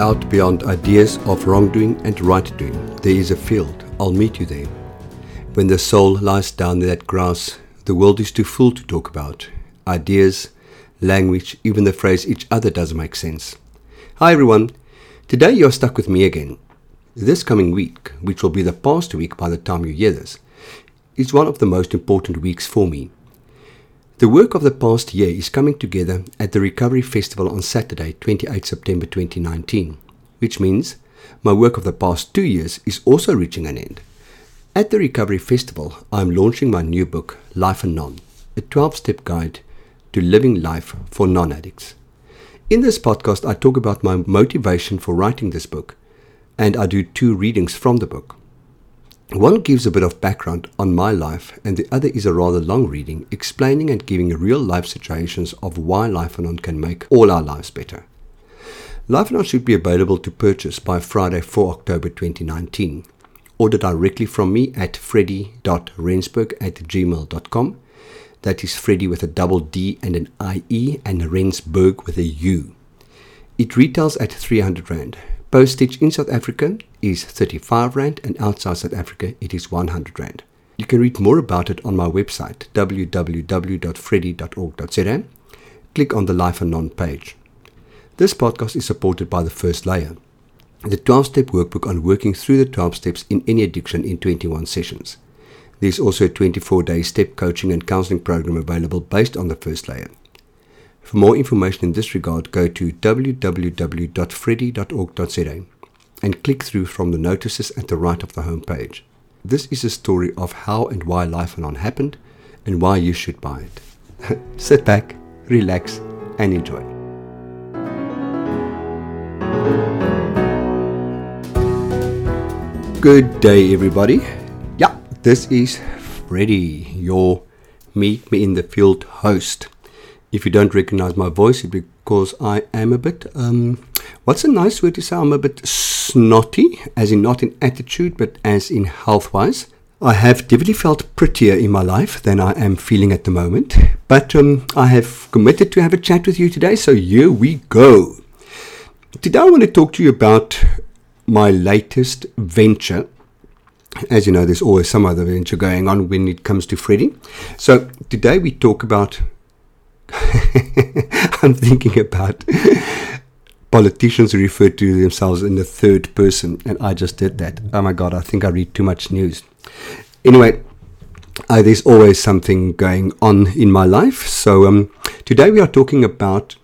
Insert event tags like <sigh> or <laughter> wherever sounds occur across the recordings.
Out beyond ideas of wrongdoing and right doing, there is a field. I'll meet you there. When the soul lies down in that grass, the world is too full to talk about. Ideas, language, even the phrase each other doesn't make sense. Hi everyone. Today you're stuck with me again. This coming week, which will be the past week by the time you hear this, is one of the most important weeks for me. The work of the past year is coming together at the Recovery Festival on Saturday, 28 September 2019, which means my work of the past two years is also reaching an end. At the Recovery Festival, I'm launching my new book, Life Anon, a 12 step guide to living life for non addicts. In this podcast, I talk about my motivation for writing this book, and I do two readings from the book. One gives a bit of background on my life, and the other is a rather long reading explaining and giving real life situations of why Life Anon can make all our lives better. Life Anon should be available to purchase by Friday, 4 October 2019. Order directly from me at freddie.rensburg at gmail.com. That is Freddie with a double D and an IE, and Rensburg with a U. It retails at 300 Rand. Postage in South Africa is 35 Rand and outside South Africa it is 100 Rand. You can read more about it on my website www.freddie.org.za. Click on the Life Anon page. This podcast is supported by the First Layer, the 12 step workbook on working through the 12 steps in any addiction in 21 sessions. There's also a 24 day step coaching and counseling program available based on the First Layer. For more information in this regard, go to www.freddie.org.za and click through from the notices at the right of the home page. This is a story of how and why Life Anon happened and why you should buy it. <laughs> Sit back, relax, and enjoy. Good day, everybody. Yeah, this is Freddie, your Meet Me in the Field host. If you don't recognize my voice, it's because I am a bit, um, what's a nice word to say? I'm a bit snotty, as in not in attitude, but as in health wise. I have definitely felt prettier in my life than I am feeling at the moment, but um, I have committed to have a chat with you today, so here we go. Today I want to talk to you about my latest venture. As you know, there's always some other venture going on when it comes to Freddie. So today we talk about <laughs> I'm thinking about politicians refer to themselves in the third person, and I just did that. Oh my god, I think I read too much news. Anyway, uh, there's always something going on in my life. So um, today we are talking about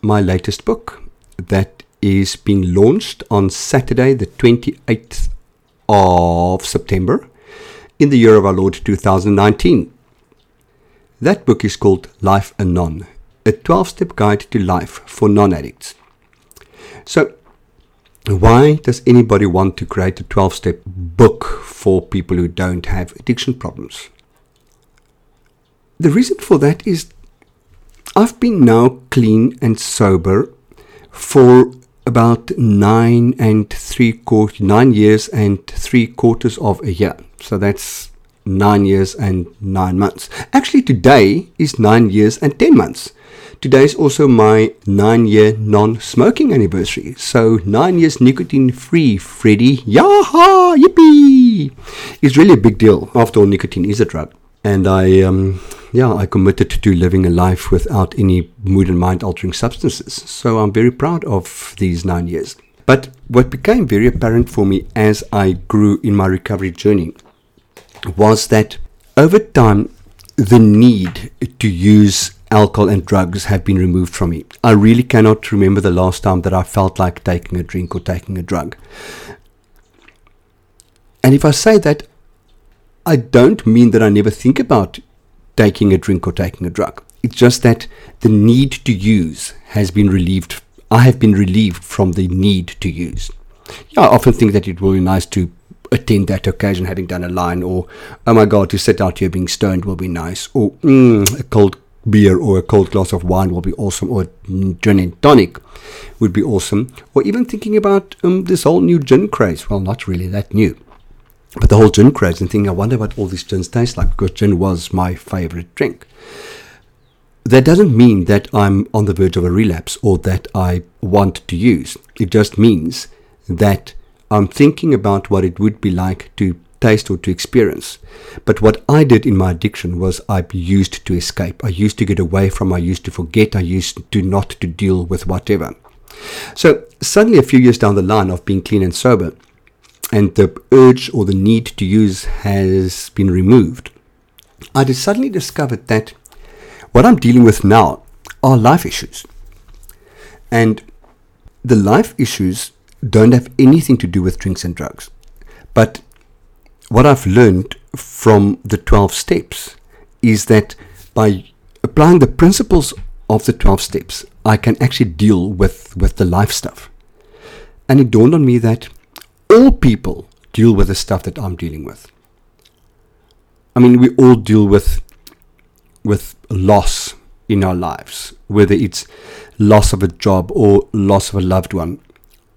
my latest book that is being launched on Saturday, the 28th of September, in the year of our Lord 2019. That book is called Life Anon, a 12 step guide to life for non addicts. So, why does anybody want to create a 12 step book for people who don't have addiction problems? The reason for that is I've been now clean and sober for about nine and three quarters, nine years and three quarters of a year. So that's nine years and nine months. Actually, today is nine years and ten months. Today is also my nine year non smoking anniversary. So, nine years nicotine free, Freddie. Yaha! Yippee! It's really a big deal. After all, nicotine is a drug. And I, um, yeah, I committed to living a life without any mood and mind altering substances. So, I'm very proud of these nine years. But what became very apparent for me as I grew in my recovery journey was that over time, the need to use alcohol and drugs have been removed from me. I really cannot remember the last time that I felt like taking a drink or taking a drug. And if I say that, I don't mean that I never think about taking a drink or taking a drug. It's just that the need to use has been relieved. I have been relieved from the need to use. Yeah, I often think that it will be nice to attend that occasion having done a line, or oh my god, to sit out here being stoned will be nice, or mm, a cold beer or a cold glass of wine will be awesome, or gin and tonic would be awesome, or even thinking about um, this whole new gin craze. Well, not really that new, but the whole gin craze and thinking, I wonder what all these gins taste like, because gin was my favorite drink. that doesn't mean that I'm on the verge of a relapse or that I want to use. It just means that I'm thinking about what it would be like to taste or to experience. But what I did in my addiction was I used to escape. I used to get away from, I used to forget, I used to not to deal with whatever. So suddenly a few years down the line of being clean and sober, and the urge or the need to use has been removed, I suddenly discovered that what I'm dealing with now are life issues. And the life issues don't have anything to do with drinks and drugs. But what I've learned from the 12 steps is that by applying the principles of the 12 steps, I can actually deal with, with the life stuff. And it dawned on me that all people deal with the stuff that I'm dealing with. I mean, we all deal with with loss in our lives, whether it's loss of a job or loss of a loved one.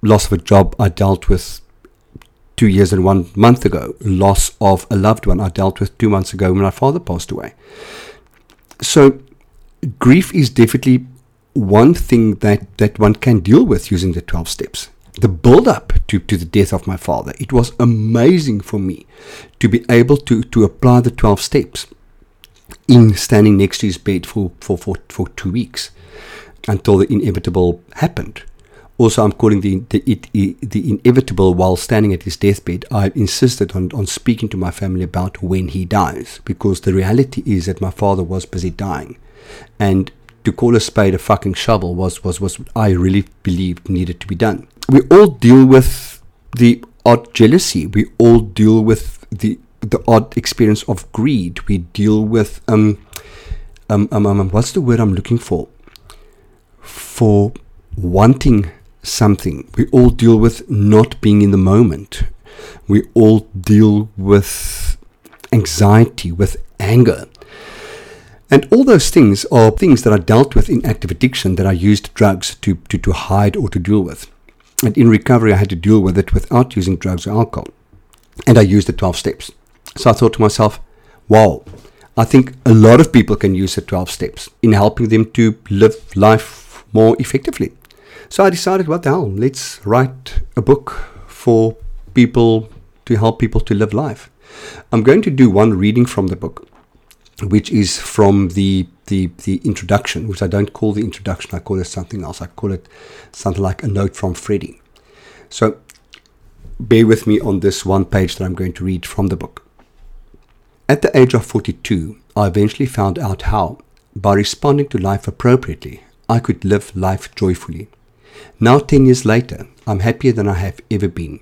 Loss of a job I dealt with two years and one month ago. Loss of a loved one I dealt with two months ago when my father passed away. So, grief is definitely one thing that, that one can deal with using the 12 steps. The build up to, to the death of my father, it was amazing for me to be able to, to apply the 12 steps in standing next to his bed for, for, for, for two weeks until the inevitable happened. Also, I'm calling the, the, the inevitable while standing at his deathbed. I insisted on, on speaking to my family about when he dies because the reality is that my father was busy dying. And to call a spade a fucking shovel was, was, was what I really believed needed to be done. We all deal with the odd jealousy. We all deal with the the odd experience of greed. We deal with um, um, um, um, what's the word I'm looking for? For wanting something. We all deal with not being in the moment. We all deal with anxiety, with anger. And all those things are things that are dealt with in active addiction that I used drugs to, to, to hide or to deal with. And in recovery, I had to deal with it without using drugs or alcohol. And I used the 12 steps. So I thought to myself, wow, I think a lot of people can use the 12 steps in helping them to live life more effectively. So I decided, what the hell, let's write a book for people to help people to live life. I'm going to do one reading from the book, which is from the, the, the introduction, which I don't call the introduction, I call it something else. I call it something like a note from Freddie. So bear with me on this one page that I'm going to read from the book. At the age of 42, I eventually found out how, by responding to life appropriately, I could live life joyfully. Now, 10 years later, I'm happier than I have ever been.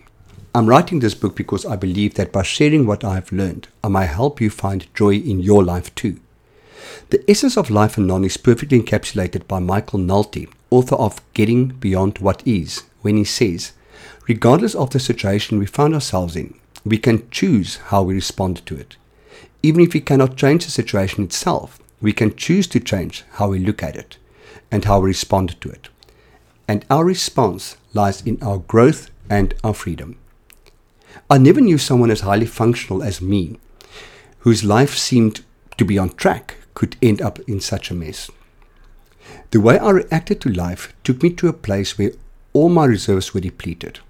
I'm writing this book because I believe that by sharing what I have learned, I may help you find joy in your life too. The essence of life and anon is perfectly encapsulated by Michael Nalty, author of Getting Beyond What Is, when he says, Regardless of the situation we find ourselves in, we can choose how we respond to it. Even if we cannot change the situation itself, we can choose to change how we look at it and how we respond to it. And our response lies in our growth and our freedom. I never knew someone as highly functional as me, whose life seemed to be on track, could end up in such a mess. The way I reacted to life took me to a place where all my reserves were depleted.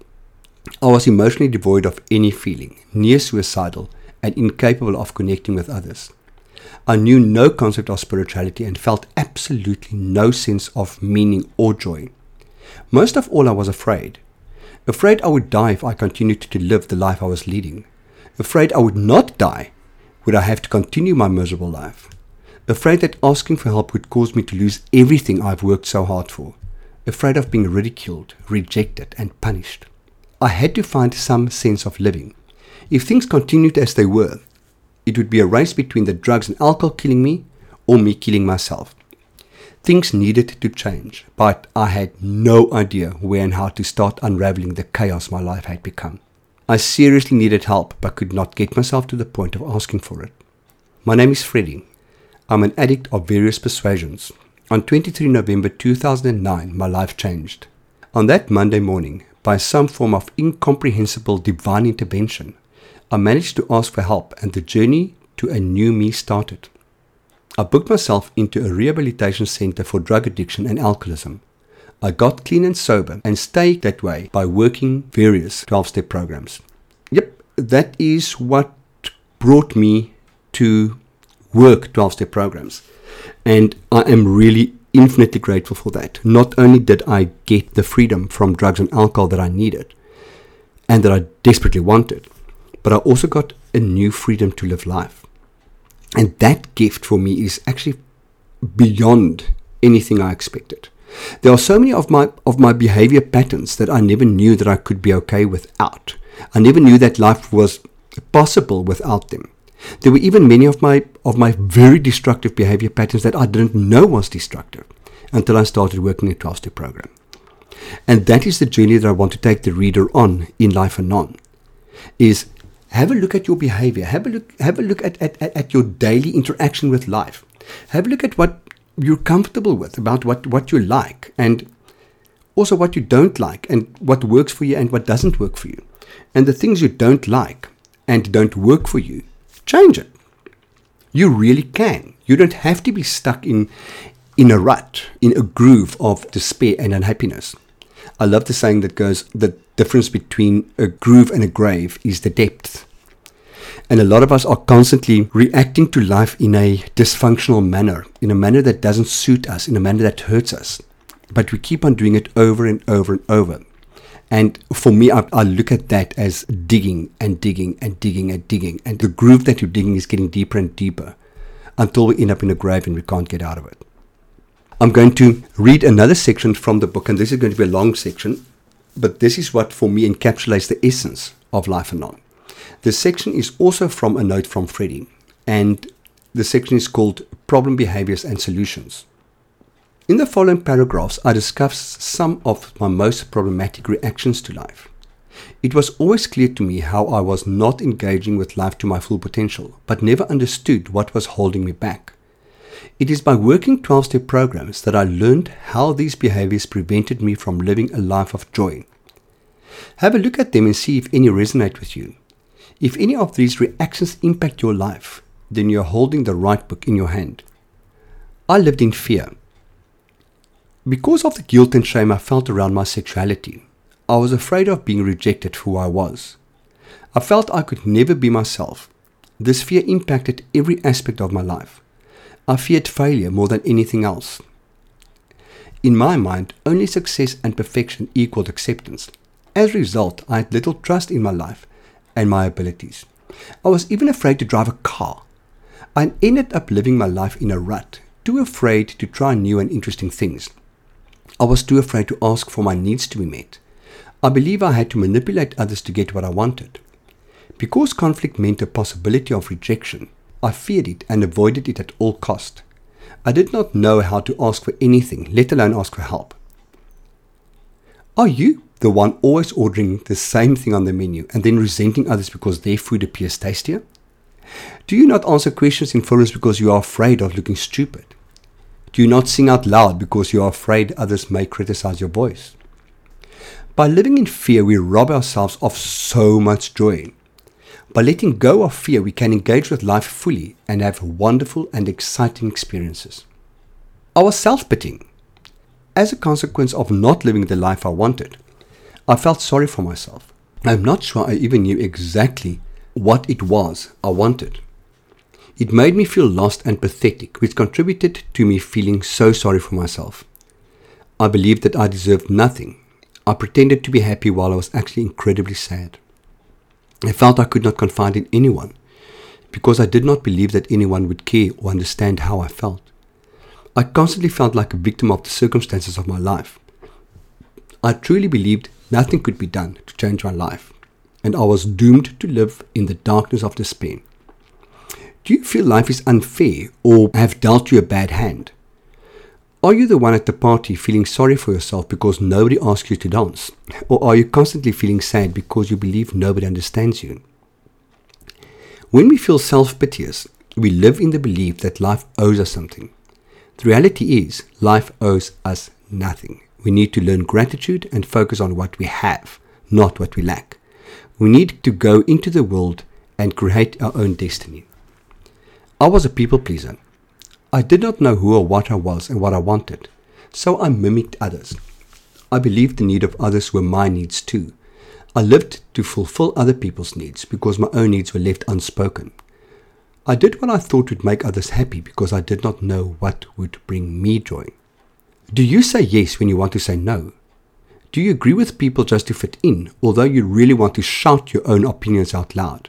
I was emotionally devoid of any feeling, near suicidal, and incapable of connecting with others. I knew no concept of spirituality and felt absolutely no sense of meaning or joy. Most of all, I was afraid. Afraid I would die if I continued to live the life I was leading. Afraid I would not die, would I have to continue my miserable life. Afraid that asking for help would cause me to lose everything I've worked so hard for. Afraid of being ridiculed, rejected, and punished. I had to find some sense of living. If things continued as they were, it would be a race between the drugs and alcohol killing me or me killing myself. Things needed to change, but I had no idea where and how to start unraveling the chaos my life had become. I seriously needed help but could not get myself to the point of asking for it. My name is Freddie. I'm an addict of various persuasions. On 23 November 2009, my life changed. On that Monday morning, by some form of incomprehensible divine intervention, I managed to ask for help and the journey to a new me started. I booked myself into a rehabilitation center for drug addiction and alcoholism. I got clean and sober and stayed that way by working various 12 step programs. Yep, that is what brought me to work 12 step programs. And I am really infinitely grateful for that. Not only did I get the freedom from drugs and alcohol that I needed and that I desperately wanted, but I also got a new freedom to live life. And that gift for me is actually beyond anything I expected. There are so many of my of my behavior patterns that I never knew that I could be okay without. I never knew that life was possible without them. There were even many of my of my very destructive behavior patterns that I didn't know was destructive until I started working in a 12 step program. And that is the journey that I want to take the reader on in Life Anon. Is have a look at your behavior. Have a look have a look at, at, at your daily interaction with life. Have a look at what you're comfortable with, about what, what you like, and also what you don't like, and what works for you and what doesn't work for you. And the things you don't like and don't work for you, change it. You really can. You don't have to be stuck in, in a rut, in a groove of despair and unhappiness. I love the saying that goes the difference between a groove and a grave is the depth. And a lot of us are constantly reacting to life in a dysfunctional manner, in a manner that doesn't suit us, in a manner that hurts us. But we keep on doing it over and over and over. And for me, I, I, look at that as digging and digging and digging and digging. And the groove that you're digging is getting deeper and deeper until we end up in a grave and we can't get out of it. I'm going to read another section from the book, and this is going to be a long section, but this is what for me encapsulates the essence of Life Anon. The section is also from a note from Freddie, and the section is called Problem Behaviors and Solutions. In the following paragraphs, I discuss some of my most problematic reactions to life. It was always clear to me how I was not engaging with life to my full potential, but never understood what was holding me back. It is by working 12 step programs that I learned how these behaviors prevented me from living a life of joy. Have a look at them and see if any resonate with you. If any of these reactions impact your life, then you're holding the right book in your hand. I lived in fear. Because of the guilt and shame I felt around my sexuality, I was afraid of being rejected for who I was. I felt I could never be myself. This fear impacted every aspect of my life. I feared failure more than anything else. In my mind, only success and perfection equaled acceptance. As a result, I had little trust in my life and my abilities. I was even afraid to drive a car. I ended up living my life in a rut, too afraid to try new and interesting things. I was too afraid to ask for my needs to be met. I believe I had to manipulate others to get what I wanted. Because conflict meant a possibility of rejection, I feared it and avoided it at all cost. I did not know how to ask for anything, let alone ask for help. Are you the one always ordering the same thing on the menu and then resenting others because their food appears tastier? Do you not answer questions in forums because you are afraid of looking stupid? Do you not sing out loud because you are afraid others may criticize your voice? By living in fear, we rob ourselves of so much joy. By letting go of fear, we can engage with life fully and have wonderful and exciting experiences. I was self pitying. As a consequence of not living the life I wanted, I felt sorry for myself. I'm not sure I even knew exactly what it was I wanted. It made me feel lost and pathetic, which contributed to me feeling so sorry for myself. I believed that I deserved nothing. I pretended to be happy while I was actually incredibly sad. I felt I could not confide in anyone because I did not believe that anyone would care or understand how I felt. I constantly felt like a victim of the circumstances of my life. I truly believed Nothing could be done to change my life, and I was doomed to live in the darkness of despair. Do you feel life is unfair or have dealt you a bad hand? Are you the one at the party feeling sorry for yourself because nobody asked you to dance? Or are you constantly feeling sad because you believe nobody understands you? When we feel self piteous, we live in the belief that life owes us something. The reality is, life owes us nothing. We need to learn gratitude and focus on what we have, not what we lack. We need to go into the world and create our own destiny. I was a people pleaser. I did not know who or what I was and what I wanted, so I mimicked others. I believed the need of others were my needs too. I lived to fulfill other people's needs because my own needs were left unspoken. I did what I thought would make others happy because I did not know what would bring me joy. Do you say yes when you want to say no? Do you agree with people just to fit in, although you really want to shout your own opinions out loud?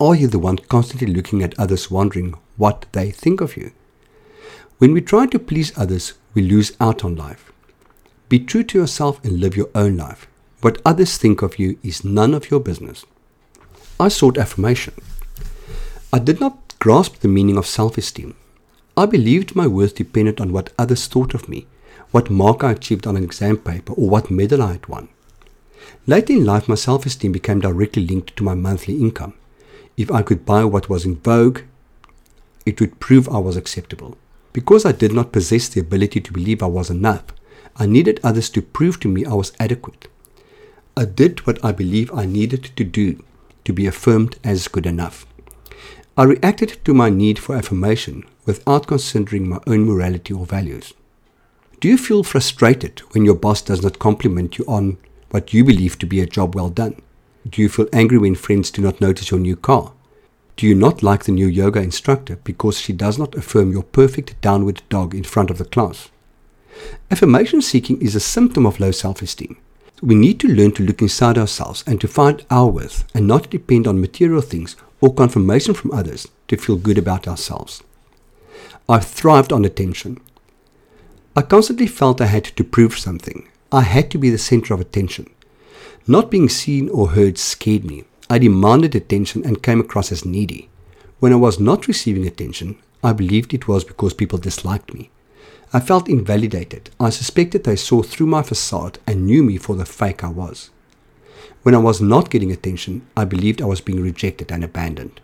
Are you the one constantly looking at others wondering what they think of you? When we try to please others, we lose out on life. Be true to yourself and live your own life. What others think of you is none of your business. I sought affirmation. I did not grasp the meaning of self esteem. I believed my worth depended on what others thought of me, what mark I achieved on an exam paper, or what medal I had won. Later in life, my self esteem became directly linked to my monthly income. If I could buy what was in vogue, it would prove I was acceptable. Because I did not possess the ability to believe I was enough, I needed others to prove to me I was adequate. I did what I believe I needed to do to be affirmed as good enough. I reacted to my need for affirmation without considering my own morality or values. Do you feel frustrated when your boss does not compliment you on what you believe to be a job well done? Do you feel angry when friends do not notice your new car? Do you not like the new yoga instructor because she does not affirm your perfect downward dog in front of the class? Affirmation seeking is a symptom of low self esteem. We need to learn to look inside ourselves and to find our worth and not depend on material things or confirmation from others to feel good about ourselves. I thrived on attention. I constantly felt I had to prove something. I had to be the center of attention. Not being seen or heard scared me. I demanded attention and came across as needy. When I was not receiving attention, I believed it was because people disliked me. I felt invalidated. I suspected they saw through my facade and knew me for the fake I was. When I was not getting attention, I believed I was being rejected and abandoned.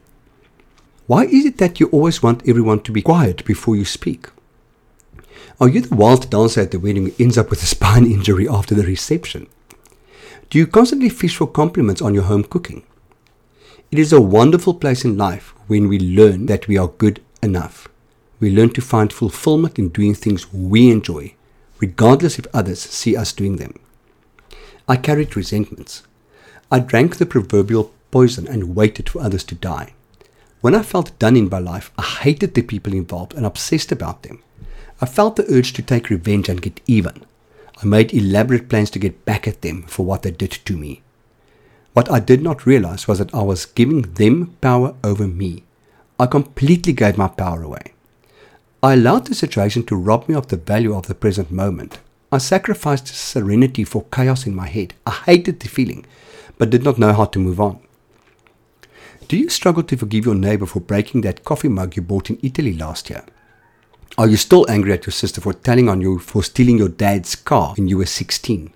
Why is it that you always want everyone to be quiet before you speak? Are you the wild dancer at the wedding who ends up with a <laughs> spine injury after the reception? Do you constantly fish for compliments on your home cooking? It is a wonderful place in life when we learn that we are good enough. We learn to find fulfillment in doing things we enjoy, regardless if others see us doing them. I carried resentments. I drank the proverbial poison and waited for others to die. When I felt done in by life, I hated the people involved and obsessed about them. I felt the urge to take revenge and get even. I made elaborate plans to get back at them for what they did to me. What I did not realize was that I was giving them power over me. I completely gave my power away. I allowed the situation to rob me of the value of the present moment. I sacrificed serenity for chaos in my head. I hated the feeling but did not know how to move on. Do you struggle to forgive your neighbor for breaking that coffee mug you bought in Italy last year? Are you still angry at your sister for telling on you for stealing your dad's car when you were 16?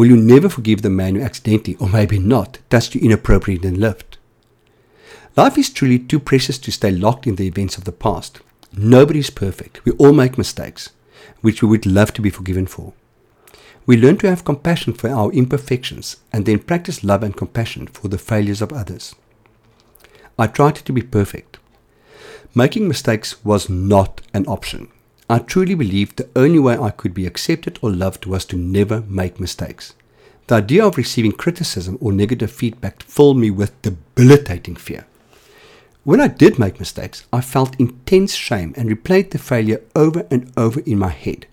Will you never forgive the man who accidentally, or maybe not, touched you inappropriately in the lift? Life is truly too precious to stay locked in the events of the past. Nobody is perfect. We all make mistakes, which we would love to be forgiven for. We learn to have compassion for our imperfections and then practice love and compassion for the failures of others. I tried to be perfect. Making mistakes was not an option. I truly believed the only way I could be accepted or loved was to never make mistakes. The idea of receiving criticism or negative feedback filled me with debilitating fear. When I did make mistakes, I felt intense shame and replayed the failure over and over in my head.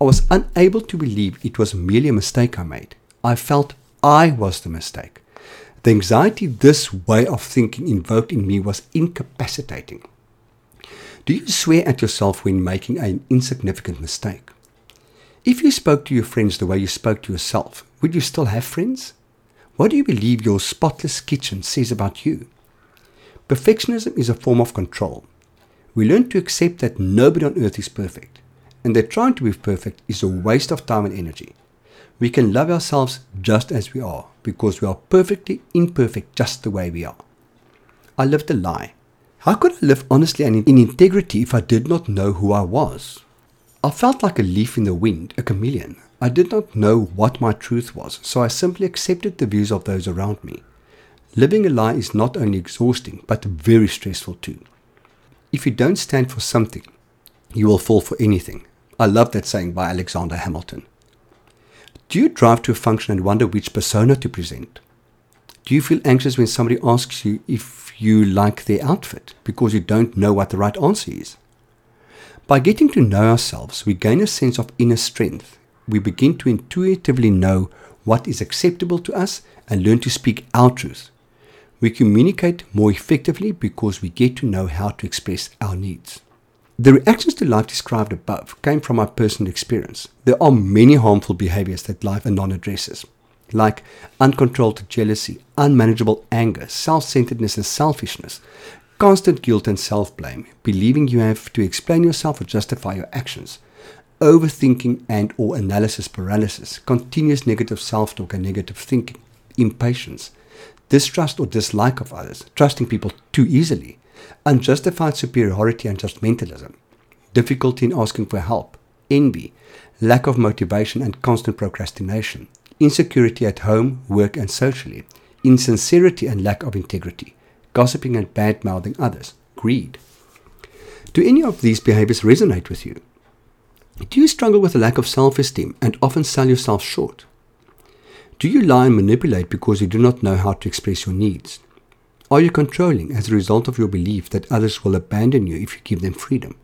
I was unable to believe it was merely a mistake I made. I felt I was the mistake. The anxiety this way of thinking invoked in me was incapacitating. Do you swear at yourself when making an insignificant mistake? If you spoke to your friends the way you spoke to yourself, would you still have friends? What do you believe your spotless kitchen says about you? Perfectionism is a form of control. We learn to accept that nobody on earth is perfect and that trying to be perfect is a waste of time and energy. We can love ourselves just as we are because we are perfectly imperfect just the way we are. I lived a lie. How could I live honestly and in integrity if I did not know who I was? I felt like a leaf in the wind, a chameleon. I did not know what my truth was, so I simply accepted the views of those around me. Living a lie is not only exhausting, but very stressful too. if you don't stand for something, you will fall for anything. I love that saying by Alexander Hamilton. Do you drive to a function and wonder which persona to present? Do you feel anxious when somebody asks you if you like their outfit because you don't know what the right answer is? By getting to know ourselves, we gain a sense of inner strength. We begin to intuitively know what is acceptable to us and learn to speak our truth. We communicate more effectively because we get to know how to express our needs. The reactions to life described above came from my personal experience. There are many harmful behaviors that life anon addresses, like uncontrolled jealousy, unmanageable anger, self centeredness and selfishness, constant guilt and self blame, believing you have to explain yourself or justify your actions, overthinking and or analysis paralysis, continuous negative self-talk and negative thinking, impatience, distrust or dislike of others, trusting people too easily, unjustified superiority and judgmentalism, difficulty in asking for help, envy, lack of motivation and constant procrastination, insecurity at home, work and socially, insincerity and lack of integrity, gossiping and bad mouthing others, greed. Do any of these behaviors resonate with you? Do you struggle with a lack of self esteem and often sell yourself short? Do you lie and manipulate because you do not know how to express your needs? Are you controlling as a result of your belief that others will abandon you if you give them freedom?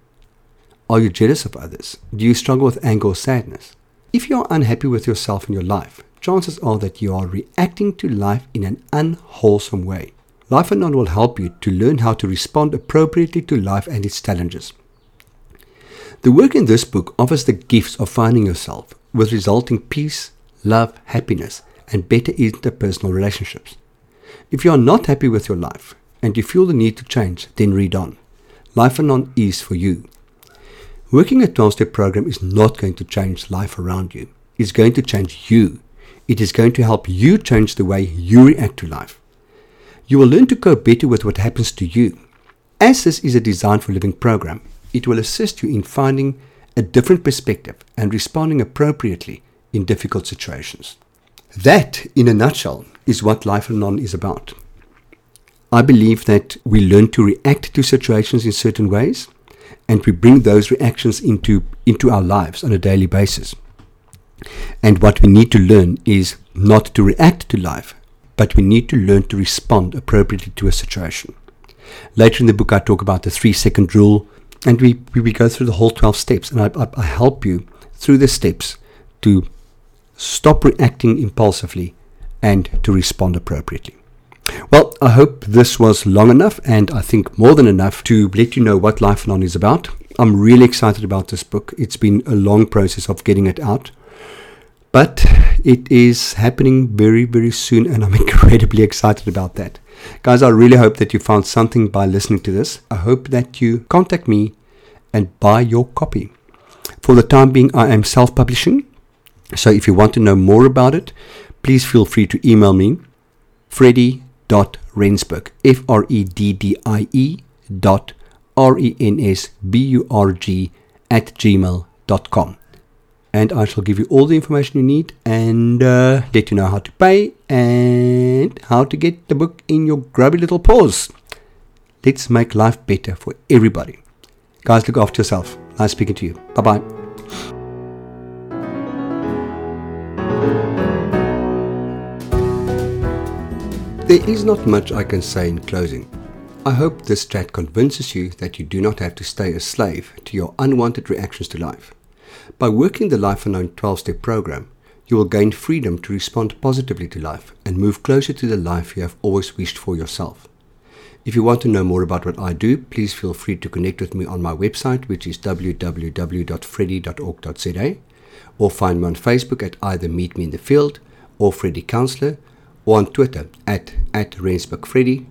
Are you jealous of others? Do you struggle with anger or sadness? If you are unhappy with yourself and your life, chances are that you are reacting to life in an unwholesome way. Life Anon will help you to learn how to respond appropriately to life and its challenges. The work in this book offers the gifts of finding yourself with resulting peace, love, happiness, and better interpersonal relationships. If you are not happy with your life and you feel the need to change, then read on. Life Anon is for you. Working a 12 step program is not going to change life around you, it's going to change you. It is going to help you change the way you react to life. You will learn to cope better with what happens to you. As this is a Design for Living program, it will assist you in finding a different perspective and responding appropriately in difficult situations. That, in a nutshell, is what Life Anon is about. I believe that we learn to react to situations in certain ways and we bring those reactions into, into our lives on a daily basis. And what we need to learn is not to react to life, but we need to learn to respond appropriately to a situation. Later in the book, I talk about the three second rule, and we, we go through the whole 12 steps and I, I, I help you through the steps to stop reacting impulsively and to respond appropriately. Well, I hope this was long enough and I think more than enough to let you know what Life Anon is about. I'm really excited about this book. It's been a long process of getting it out, but it is happening very, very soon and I'm <laughs> incredibly excited about that. Guys, I really hope that you found something by listening to this. I hope that you contact me and buy your copy. For the time being, I am self publishing. So if you want to know more about it, please feel free to email me, freddie.rensburg, F R E D D I E dot R E N S B U R G at gmail.com and I shall give you all the information you need and uh, let you know how to pay and how to get the book in your grubby little paws. Let's make life better for everybody. Guys, look after yourself. Nice speaking to you. Bye bye. There is not much I can say in closing. I hope this chat convinces you that you do not have to stay a slave to your unwanted reactions to life. By working the Life Anon 12 step program, you will gain freedom to respond positively to life and move closer to the life you have always wished for yourself. If you want to know more about what I do, please feel free to connect with me on my website, which is www.freddie.org.za, or find me on Facebook at either Meet Me in the Field or Freddie Counselor, or on Twitter at, at Rensburg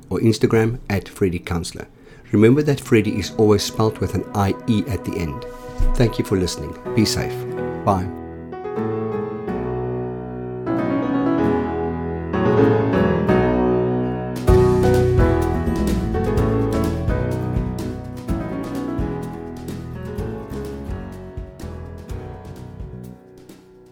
or Instagram at Freddie Counselor. Remember that Freddie is always spelled with an IE at the end. Thank you for listening. Be safe. Bye.